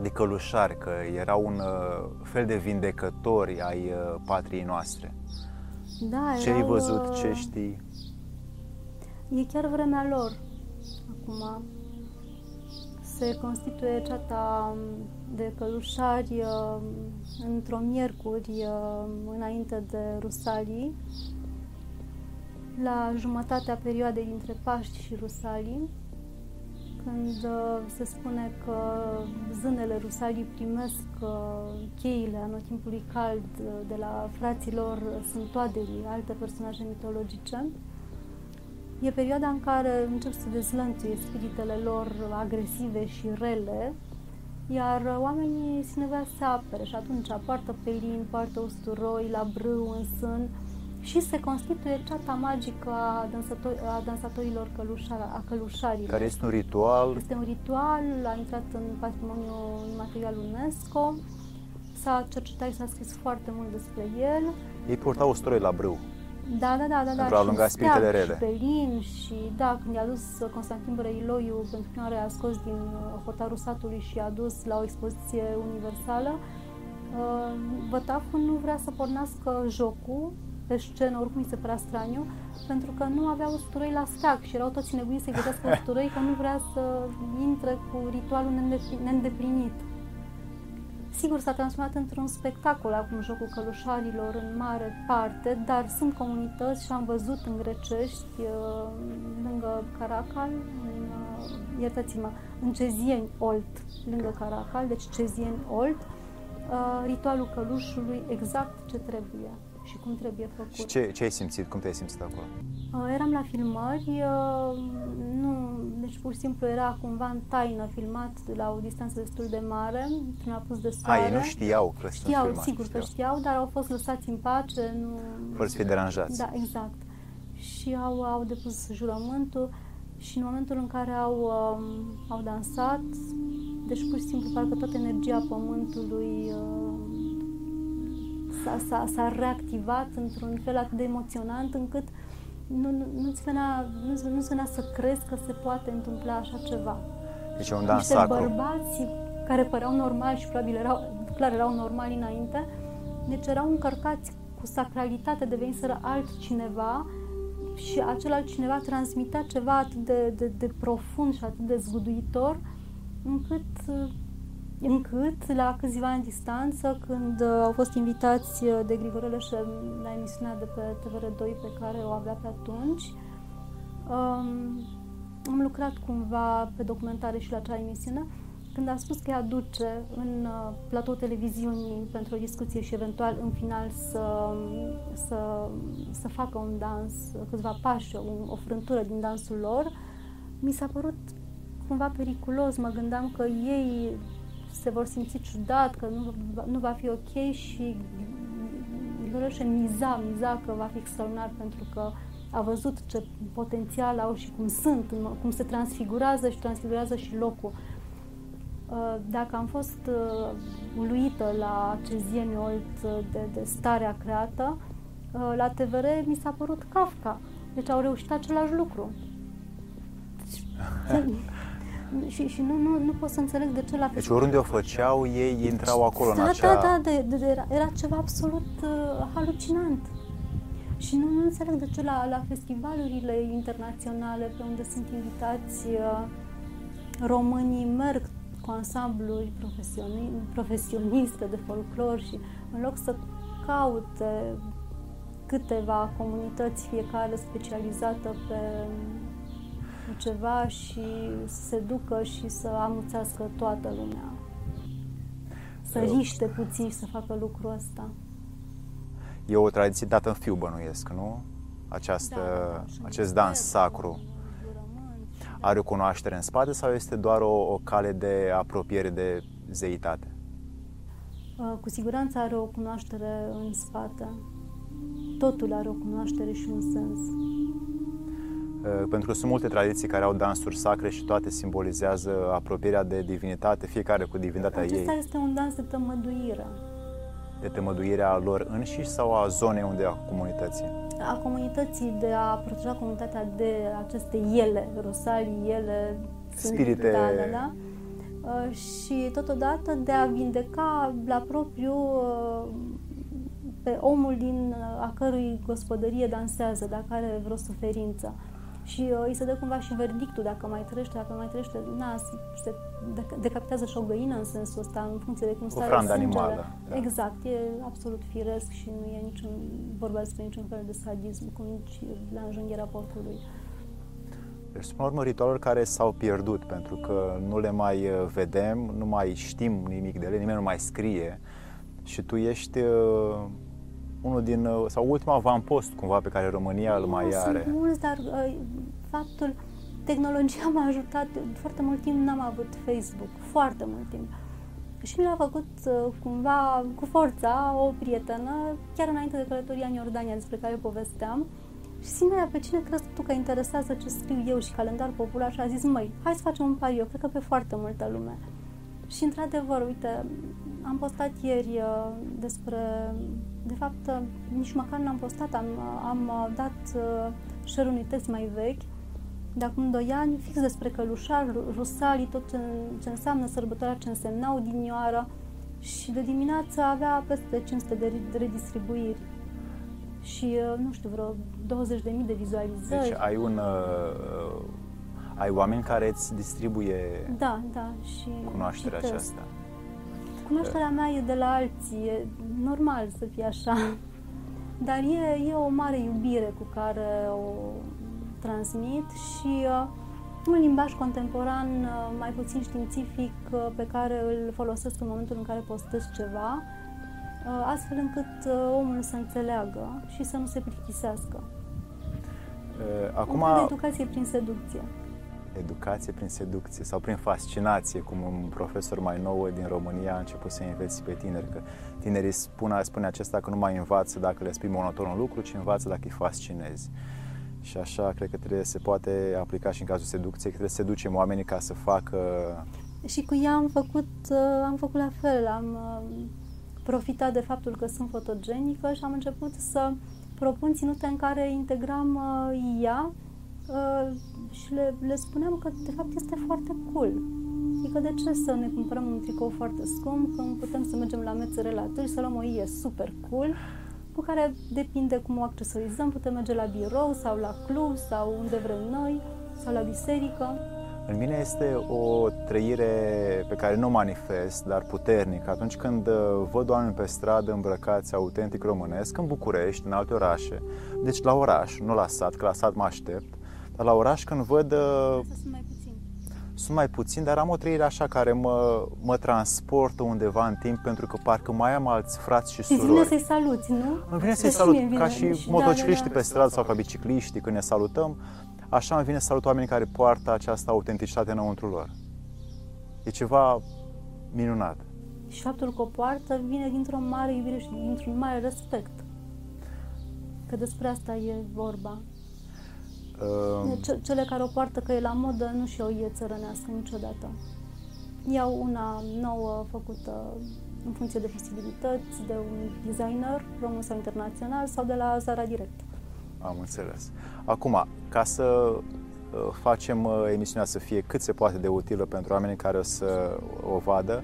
de călușari, că erau un uh, fel de vindecători ai uh, patriei noastre.
Da,
Ce ai văzut, ce știi?
E chiar vremea lor. Acum se constituie ceata um, de călușari um, într-o miercuri um, înainte de Rusalii, la jumătatea perioadei dintre Paști și Rusalii când uh, se spune că zânele rusalii primesc uh, cheile anotimpului cald uh, de la fraților sântoadelii, alte personaje mitologice. E perioada în care încep să dezlănțuie spiritele lor agresive și rele, iar oamenii se nevea să apere și atunci poartă pelin, poartă usturoi la brâu, în sân, și se constituie ceata magică a, dansător- a dansatorilor călușar, a călușarilor.
Care este un ritual?
Este un ritual, a intrat în patrimoniul imaterial UNESCO, s-a cercetat și s-a scris foarte mult despre el.
Ei purtau usturoi la brâu.
Da, da, da, da.
Pentru da, a alunga spiritele rele.
Și pelin și, da, când i-a dus Constantin Brăiloiu, pentru prima oară a scos din uh, hotarul satului și a dus la o expoziție universală, uh, Vătaful nu vrea să pornească jocul pe scenă, oricum mi se părea straniu, pentru că nu avea usturoi la stac și erau toți nebuni să-i gătească usturoi, <laughs> că nu vrea să intre cu ritualul neîndeplinit. Sigur, s-a transformat într-un spectacol acum jocul călușarilor în mare parte, dar sunt comunități și am văzut în Grecești, uh, lângă Caracal, în, uh, iertați-mă, în Cezieni Olt, lângă Caracal, deci Cezieni Olt, uh, ritualul călușului exact ce trebuie și cum trebuie făcut.
Și ce, ce ai simțit? Cum te-ai simțit acolo?
Uh, eram la filmări, uh, nu, deci pur și simplu era cumva în taină filmat la o distanță destul de mare, prin apus de soare.
A, ei nu știau că
știau, filmat, sigur știau. că știau, dar au fost lăsați în pace, nu...
Fără să fie deranjați.
Da, exact. și au, au depus jurământul și în momentul în care au, um, au dansat, deci pur și simplu parcă toată energia pământului uh, s-a, s-a, s-a reactivat într-un fel atât de emoționant încât nu, nu, nu-ți venea, nu, nu venea să crezi că se poate întâmpla așa ceva.
Deci e un dans
Niște
sacru.
bărbați care păreau normali și probabil erau, clar erau normali înainte, deci erau încărcați cu sacralitate, deveniseră altcineva și acel altcineva transmitea ceva atât de, de, de profund și atât de zguduitor, încât, încât la câțiva ani distanță, când au fost invitați de Grigore și la emisiunea de pe TVR2 pe care o avea pe atunci, um, am lucrat cumva pe documentare și la acea emisiune când a spus că îi aduce în uh, platou televiziunii pentru o discuție și eventual în final să, să, să facă un dans, câțiva pași, o, o frântură din dansul lor, mi s-a părut cumva periculos. Mă gândeam că ei se vor simți ciudat, că nu, nu va fi ok și Grigoreșe miza, miza că va fi extraordinar pentru că a văzut ce potențial au și cum sunt, cum se transfigurează și transfigurează și locul. Uh, dacă am fost uh, uluită la acest Zieniolt de, de starea creată, uh, la TVR mi s-a părut Kafka. Deci au reușit același lucru. <laughs> și, și nu, nu, nu pot să înțeleg de ce la
Deci oriunde o făceau, ei intrau acolo
da,
în acea...
Da, da, de, de, de, era, era ceva absolut uh, halucinant. Și nu, nu înțeleg de ce la, la festivalurile internaționale pe unde sunt invitați uh, românii merg cu ansambluri profesioni, profesioniste de folclor și în loc să caute câteva comunități, fiecare specializată pe ceva și să se ducă și să amuțească toată lumea. Să riște puțin și să facă lucrul ăsta.
E o tradiție dată în fiu, bănuiesc, nu? Această, da, da, acest dans sacru. Are o cunoaștere în spate sau este doar o, o cale de apropiere de zeitate?
Cu siguranță are o cunoaștere în spate. Totul are o cunoaștere și un sens.
Pentru că sunt multe tradiții care au dansuri sacre și toate simbolizează apropierea de divinitate, fiecare cu divinitatea
Acesta
ei.
Acesta este un dans de tămăduire.
De tămăduire a lor înșiși sau a zonei unde a comunității?
A comunității, de a proteja comunitatea de aceste ele, rosalii, ele,
spirite.
Da, da, da. Uh, și totodată de a vindeca la propriu uh, pe omul din a cărui gospodărie dansează, dacă are vreo suferință și uh, îi se dă cumva și verdictul dacă mai trăiește, dacă mai trăiește, na, se decapitează și o găină în sensul ăsta, în funcție de cum stare
sângele. animală.
Da. Exact, e absolut firesc și nu e niciun, vorba despre niciun fel de sadism, cum nici la înjunghiera porcului.
Deci sunt, urmă, ritualuri care s-au pierdut pentru că nu le mai uh, vedem, nu mai știm nimic de ele, nimeni nu mai scrie și tu ești uh, unul din, uh, sau ultima avampost cumva pe care România îl mai
nu,
are.
Sunt mulți, dar uh, faptul, tehnologia m-a ajutat, foarte mult timp n-am avut Facebook, foarte mult timp. Și mi l-a făcut uh, cumva cu forța o prietenă, chiar înainte de călătoria în Iordania despre care povesteam, și Sinea, pe cine crezi tu că interesează ce scriu eu și calendar popular? Și a zis, măi, hai să facem un pariu, cred că pe foarte multă lume. Și într-adevăr, uite, am postat ieri uh, despre, de fapt, uh, nici măcar n-am postat, am, uh, am dat share unui text mai vechi, de acum 2 ani, fix despre călușar, rusalii, tot ce, ce înseamnă sărbătoarea, ce însemna odinioară și de dimineață avea peste 500 de redistribuiri și, nu știu, vreo 20.000 de vizualizări.
Deci ai un... Uh, ai oameni care îți distribuie
da, da, și
cunoașterea
și
aceasta.
Cunoașterea mea e de la alții, e normal să fie așa, <laughs> dar e, e o mare iubire cu care o transmit și uh, un limbaj contemporan uh, mai puțin științific uh, pe care îl folosesc în momentul în care postez ceva, uh, astfel încât uh, omul să înțeleagă și să nu se plictisească.
Uh, acum...
Un de educație prin seducție
educație prin seducție sau prin fascinație, cum un profesor mai nou din România a început să înveți pe tineri, că tinerii spune, spune acesta că nu mai învață dacă le spui monoton un lucru, ci învață dacă îi fascinezi. Și așa cred că trebuie, se poate aplica și în cazul seducției, că trebuie să seducem oamenii ca să facă...
Și cu ea am făcut, uh, am făcut la fel, am uh, profitat de faptul că sunt fotogenică și am început să propun ținute în care integram uh, ea și le, le spuneam că de fapt este foarte cool. Adică de ce să ne cumpărăm un tricou foarte scump când putem să mergem la mețe la să luăm o ie super cool cu care depinde cum o accesorizăm, putem merge la birou sau la club sau unde vrem noi sau la biserică.
În mine este o trăire pe care nu o manifest, dar puternic. Atunci când uh, văd oameni pe stradă îmbrăcați autentic românesc, în București, în alte orașe, deci la oraș, nu la sat, că la sat mă aștept, dar la oraș când văd... Uh,
sunt mai puțini.
Sunt mai puțini, dar am o trăire așa care mă, mă transportă undeva în timp pentru că parcă mai am alți frați și surori. Îți
vine să-i saluți, nu?
Îmi vine să-i salut, ca și motocicliștii da, da, da. pe stradă sau ca bicicliștii când ne salutăm așa îmi vine să salut oamenii care poartă această autenticitate înăuntru lor. E ceva minunat.
Și faptul că o poartă vine dintr-o mare iubire și dintr-un mare respect. Că despre asta e vorba. Uh... Cele care o poartă că e la modă nu și o e țărănească niciodată. Iau una nouă făcută în funcție de posibilități, de un designer român sau internațional sau de la Zara Direct.
Am înțeles. Acum, ca să uh, facem uh, emisiunea să fie cât se poate de utilă pentru oamenii care o să o vadă,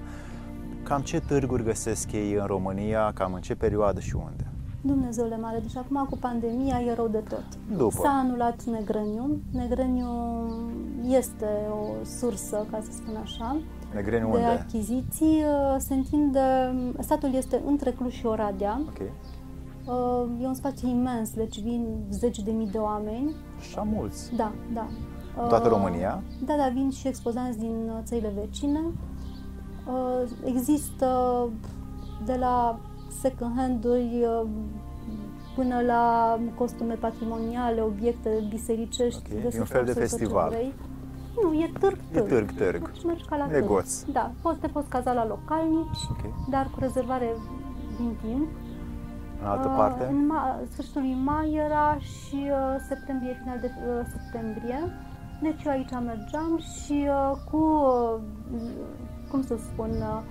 cam ce târguri găsesc ei în România, cam în ce perioadă și unde?
Dumnezeule mare, deci acum cu pandemia e rău de tot.
După.
S-a anulat Negreniu. Negreniu este o sursă, ca să spun așa,
Negreniu
de
unde?
achiziții. Uh, se întinde, statul este între Cluj și Oradea.
Okay.
Uh, e un spațiu imens, deci vin zeci de mii de oameni.
Și mulți.
Da, da.
Toată uh, România?
Da, da, vin și expozanți din uh, țările vecine. Există de la second hand-uri până la costume patrimoniale, obiecte bisericești.
Okay. E un fel de festival.
Nu, e târg, târg.
E târg, târg.
Deci mergi ca la
Negoț.
târg. Da, poți, te poți caza la localnici, okay. dar cu rezervare din timp
în altă uh, parte?
În ma- sfârșitul lui mai era și uh, septembrie, final de uh, septembrie. Deci eu aici mergeam și uh, cu, uh, cum să spun, uh,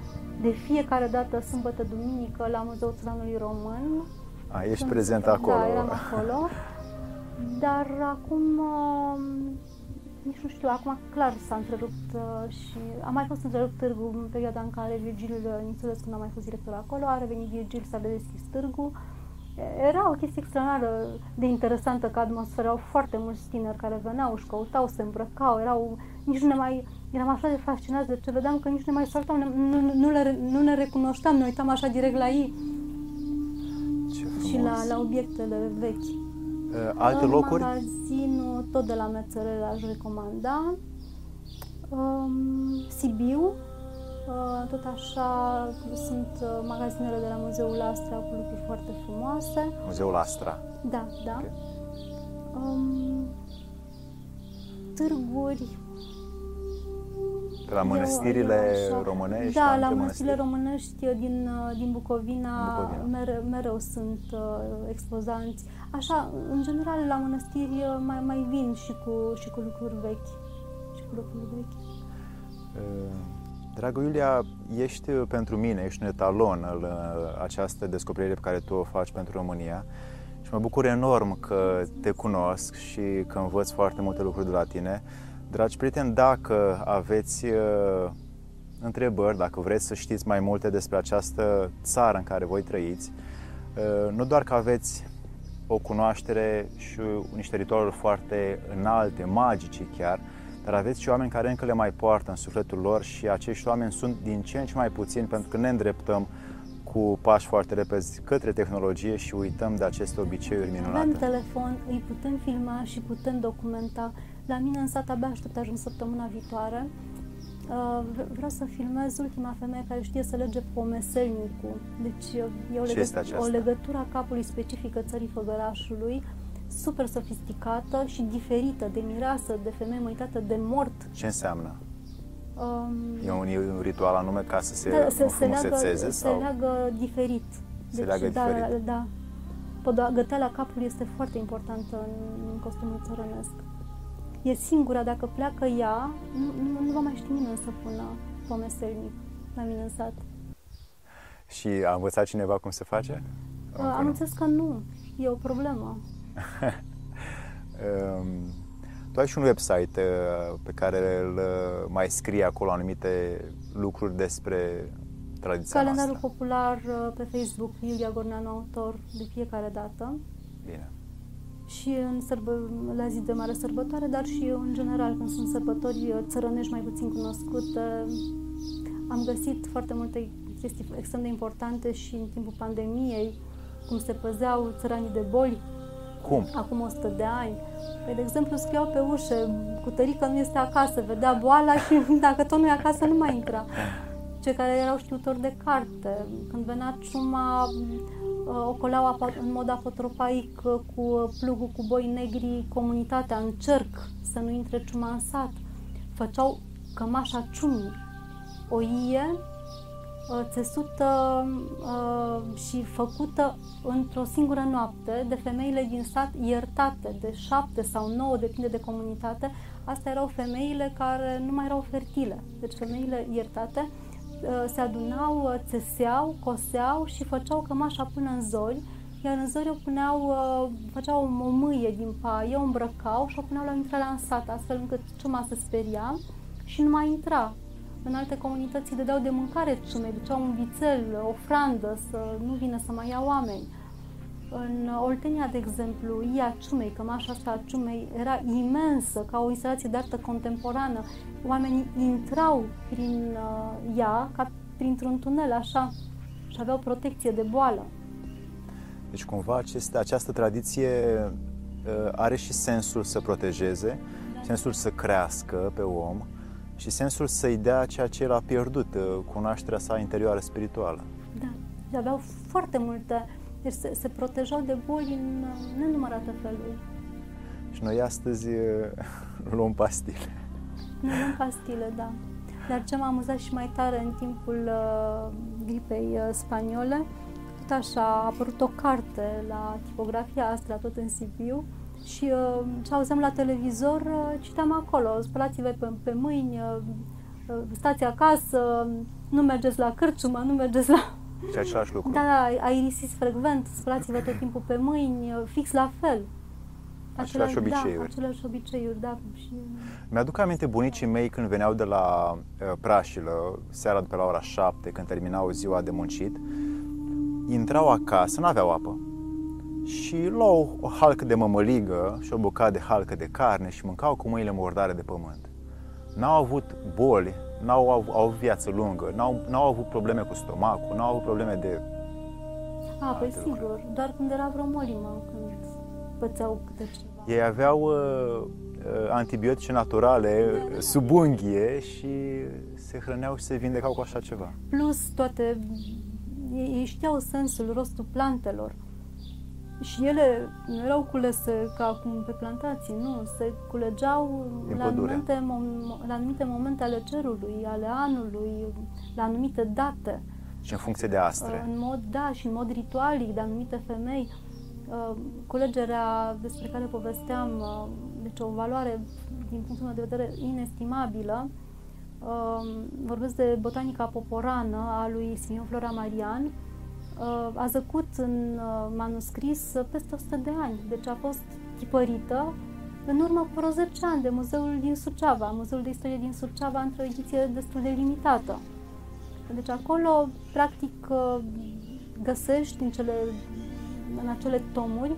de fiecare dată, sâmbătă, duminică, la Muzeul Țăranului Român.
A, ești Sunt, prezent acolo.
Da, eram acolo. Dar acum uh, nici nu știu, acum clar s-a întrerupt uh, și a mai fost întrerupt târgul în perioada în care Virgil Nițulescu n-a mai fost director acolo, a revenit Virgil, s-a deschis târgul. Era o chestie extraordinară de interesantă ca atmosferă, erau foarte mulți tineri care veneau, își căutau, se îmbrăcau, erau, nici nu ne mai, eram așa de fascinați de ce vedeam că nici nu ne mai saltam, nu, nu, nu, le, nu ne recunoșteam, ne uitam așa direct la ei
ce
și la, la obiectele vechi.
Uh, alte locuri?
Magazinul, tot de la Mețărele, aș recomanda. Um, Sibiu, uh, tot așa sunt uh, magazinele de la Muzeul Astra cu lucruri foarte frumoase.
Muzeul Astra?
Da, da. Okay. Um, târguri,
de la mănăstirile eu, românești?
Da, la mănăstirile românești din, din Bucovina, Bucovina. Mereu, mereu sunt uh, expozanți. Așa, în general, la mănăstiri uh, mai, mai vin și cu, și cu lucruri vechi. Și cu lucruri vechi.
Uh, dragă Iulia, ești pentru mine, ești un etalon în această descoperire pe care tu o faci pentru România și mă bucur enorm că te cunosc și că învăț foarte multe lucruri de la tine. Dragi prieteni, dacă aveți uh, întrebări, dacă vreți să știți mai multe despre această țară în care voi trăiți, uh, nu doar că aveți o cunoaștere și niște ritualuri foarte înalte, magice chiar, dar aveți și oameni care încă le mai poartă în sufletul lor și acești oameni sunt din ce în ce mai puțini pentru că ne îndreptăm cu pași foarte repezi către tehnologie și uităm de aceste obiceiuri minunate.
Avem telefon, îi putem filma și putem documenta. La mine în sat abia aștept ajung săptămâna viitoare. Uh, vreau să filmez ultima femeie care știe să lege pomeselnicul. Deci e o, legăt- o legătură a capului specifică țării Făgărașului, super sofisticată și diferită, de mireasă, de femeie măitată, de mort.
Ce înseamnă? Um, e, un, e un ritual anume ca să se da,
se, se leagă, se
sau?
leagă diferit.
Se deci, leagă
da,
diferit.
Da, găteala capului este foarte importantă în, în costumul țărănesc. E singura, dacă pleacă ea, nu, nu, nu va mai ști nimeni să pună pomeselnic la mine în sat.
Și a învățat cineva cum se face?
Am înțeles că nu. E o problemă. <laughs>
um, tu ai și un website uh, pe care îl uh, mai scrie acolo anumite lucruri despre tradiția
Calendarul
noastră.
popular uh, pe Facebook, Iulia Gorneanu, autor de fiecare dată.
Bine.
Și în sărbă, la zi de mare sărbătoare, dar și în general când sunt sărbători țărănești mai puțin cunoscute. Am găsit foarte multe chestii extrem de importante și în timpul pandemiei, cum se păzeau țăranii de boli.
Cum?
Acum 100 de ani. Păi, de exemplu, scriau pe ușă, cu tărică nu este acasă, vedea boala și <laughs> dacă tot nu e acasă, nu mai intra. Cei care erau știutori de carte, când venea ciuma, uh, ocoleau în mod apotropaic uh, cu plugul cu boi negri comunitatea în cerc, să nu intre ciuma în sat. Făceau cămașa ciumii, o ie Uh, țesută uh, și făcută într-o singură noapte de femeile din sat iertate de șapte sau nouă, depinde de comunitate. Astea erau femeile care nu mai erau fertile. Deci femeile iertate uh, se adunau, țeseau, coseau și făceau cămașa până în zori, iar în zori o puneau, făceau o mâie din paie, o îmbrăcau și o puneau la intrarea în sat, astfel încât ciuma se speria și nu mai intra în alte comunități îi dădeau de mâncare ciumei, duceau un vițel, o frandă, să nu vină să mai ia oameni. În Oltenia, de exemplu, ia ciumei, cămașa asta a ciumei era imensă, ca o instalație de artă contemporană. Oamenii intrau prin uh, ea ca printr-un tunel, așa, și aveau protecție de boală.
Deci, cumva, aceste, această tradiție uh, are și sensul să protejeze, da. sensul să crească pe om, și sensul să-i dea ceea ce el a pierdut, uh, cunoașterea sa interioară spirituală.
Da, și aveau foarte multe, deci se, se protejau de boli în nenumărate feluri.
Și noi astăzi uh, <laughs> luăm pastile.
Noi luăm pastile, da. Dar ce m-a amuzat și mai tare în timpul uh, gripei uh, spaniole, tot așa a apărut o carte la tipografia Astra, tot în Sibiu, și uh, ce auzeam la televizor, uh, citeam acolo, spălați-vă pe, pe mâini, uh, uh, stați acasă, nu mergeți la cârciumă, nu mergeți la...
Și același lucru.
Da, da, aerisiți frecvent, spălați-vă tot timpul pe mâini, uh, fix la fel.
Aceleași obiceiuri.
Da, aceleași obiceiuri, da. Și...
Mi-aduc aminte bunicii mei când veneau de la uh, Prașilă, seara de pe la ora 7, când terminau ziua de muncit, intrau acasă, nu aveau apă și luau o halcă de mămăligă și o bucată de halcă de carne și mâncau cu mâinile murdare de pământ. N-au avut boli, n-au avut, au avut viață lungă, n-au, n-au avut probleme cu stomacul, n-au avut probleme de...
A, păi sigur, lucruri. doar când era vreo molimă, când pățeau câte ceva.
Ei aveau uh, uh, antibiotice naturale da. sub unghie și se hrăneau și se vindecau cu așa ceva.
Plus toate, ei, ei știau sensul, rostul plantelor și ele nu erau culese ca acum pe plantații, nu, se culegeau la anumite, la anumite momente ale cerului, ale anului, la anumite date.
Și în funcție de astre.
În mod, da, și în mod ritualic de anumite femei. Uh, culegerea despre care povesteam, uh, deci o valoare din punctul meu de vedere inestimabilă, uh, vorbesc de botanica poporană a lui Simion Flora Marian, Uh, a zăcut în uh, manuscris uh, peste 100 de ani. Deci a fost tipărită în urmă cu vreo 10 ani de Muzeul din Suceava, Muzeul de Istorie din Suceava, într-o ediție destul de limitată. Deci acolo, practic, găsești în, cele, în acele tomuri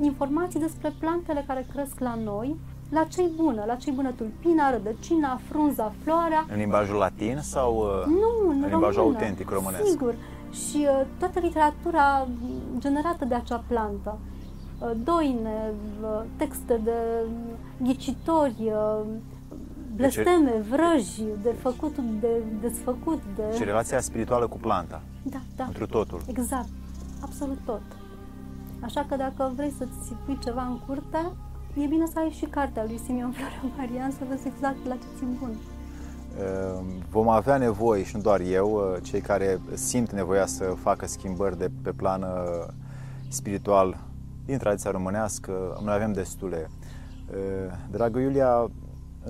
informații despre plantele care cresc la noi, la ce bună, la ce bună tulpina, rădăcina, frunza, floarea.
În limbajul latin sau
nu, în, în
limbajul autentic românesc?
Sigur și uh, toată literatura generată de acea plantă. Uh, doine, uh, texte de ghicitori, blesteme, deci, vrăji, de făcut, de desfăcut. De...
Și relația spirituală cu planta.
Da, da.
Pentru totul.
Exact. Absolut tot. Așa că dacă vrei să-ți pui ceva în curte, e bine să ai și cartea lui Simeon Florea Marian să vezi exact la ce țin bun.
Ehm, vom avea nevoie, și nu doar eu, eh, cei care simt nevoia să facă schimbări de pe plan eh, spiritual din tradiția românească, noi avem destule. Dragă Iulia,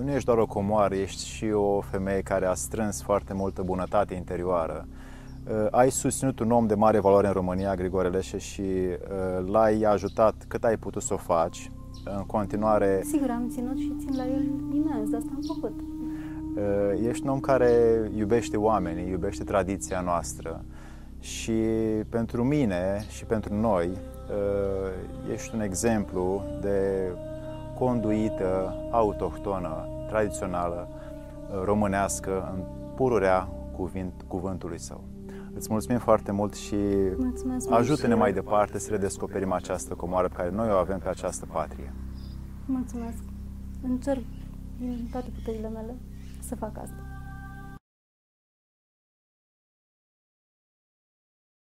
nu ești doar o comoară, ești și o femeie care a strâns foarte multă bunătate interioară. Ai susținut un om de mare valoare în România, Grigore Leșe, și l-ai ajutat cât ai putut să o faci. În continuare...
Sigur, am ținut și țin la el imens, asta am făcut.
Ești un om care iubește oamenii, iubește tradiția noastră și pentru mine și pentru noi ești un exemplu de conduită autohtonă, tradițională, românească, în pururea cuvânt, cuvântului său. Îți mulțumim foarte mult și ajută-ne mai departe să redescoperim această comoară pe care noi o avem pe această patrie.
Mulțumesc! Încerc din toate puterile mele să fac.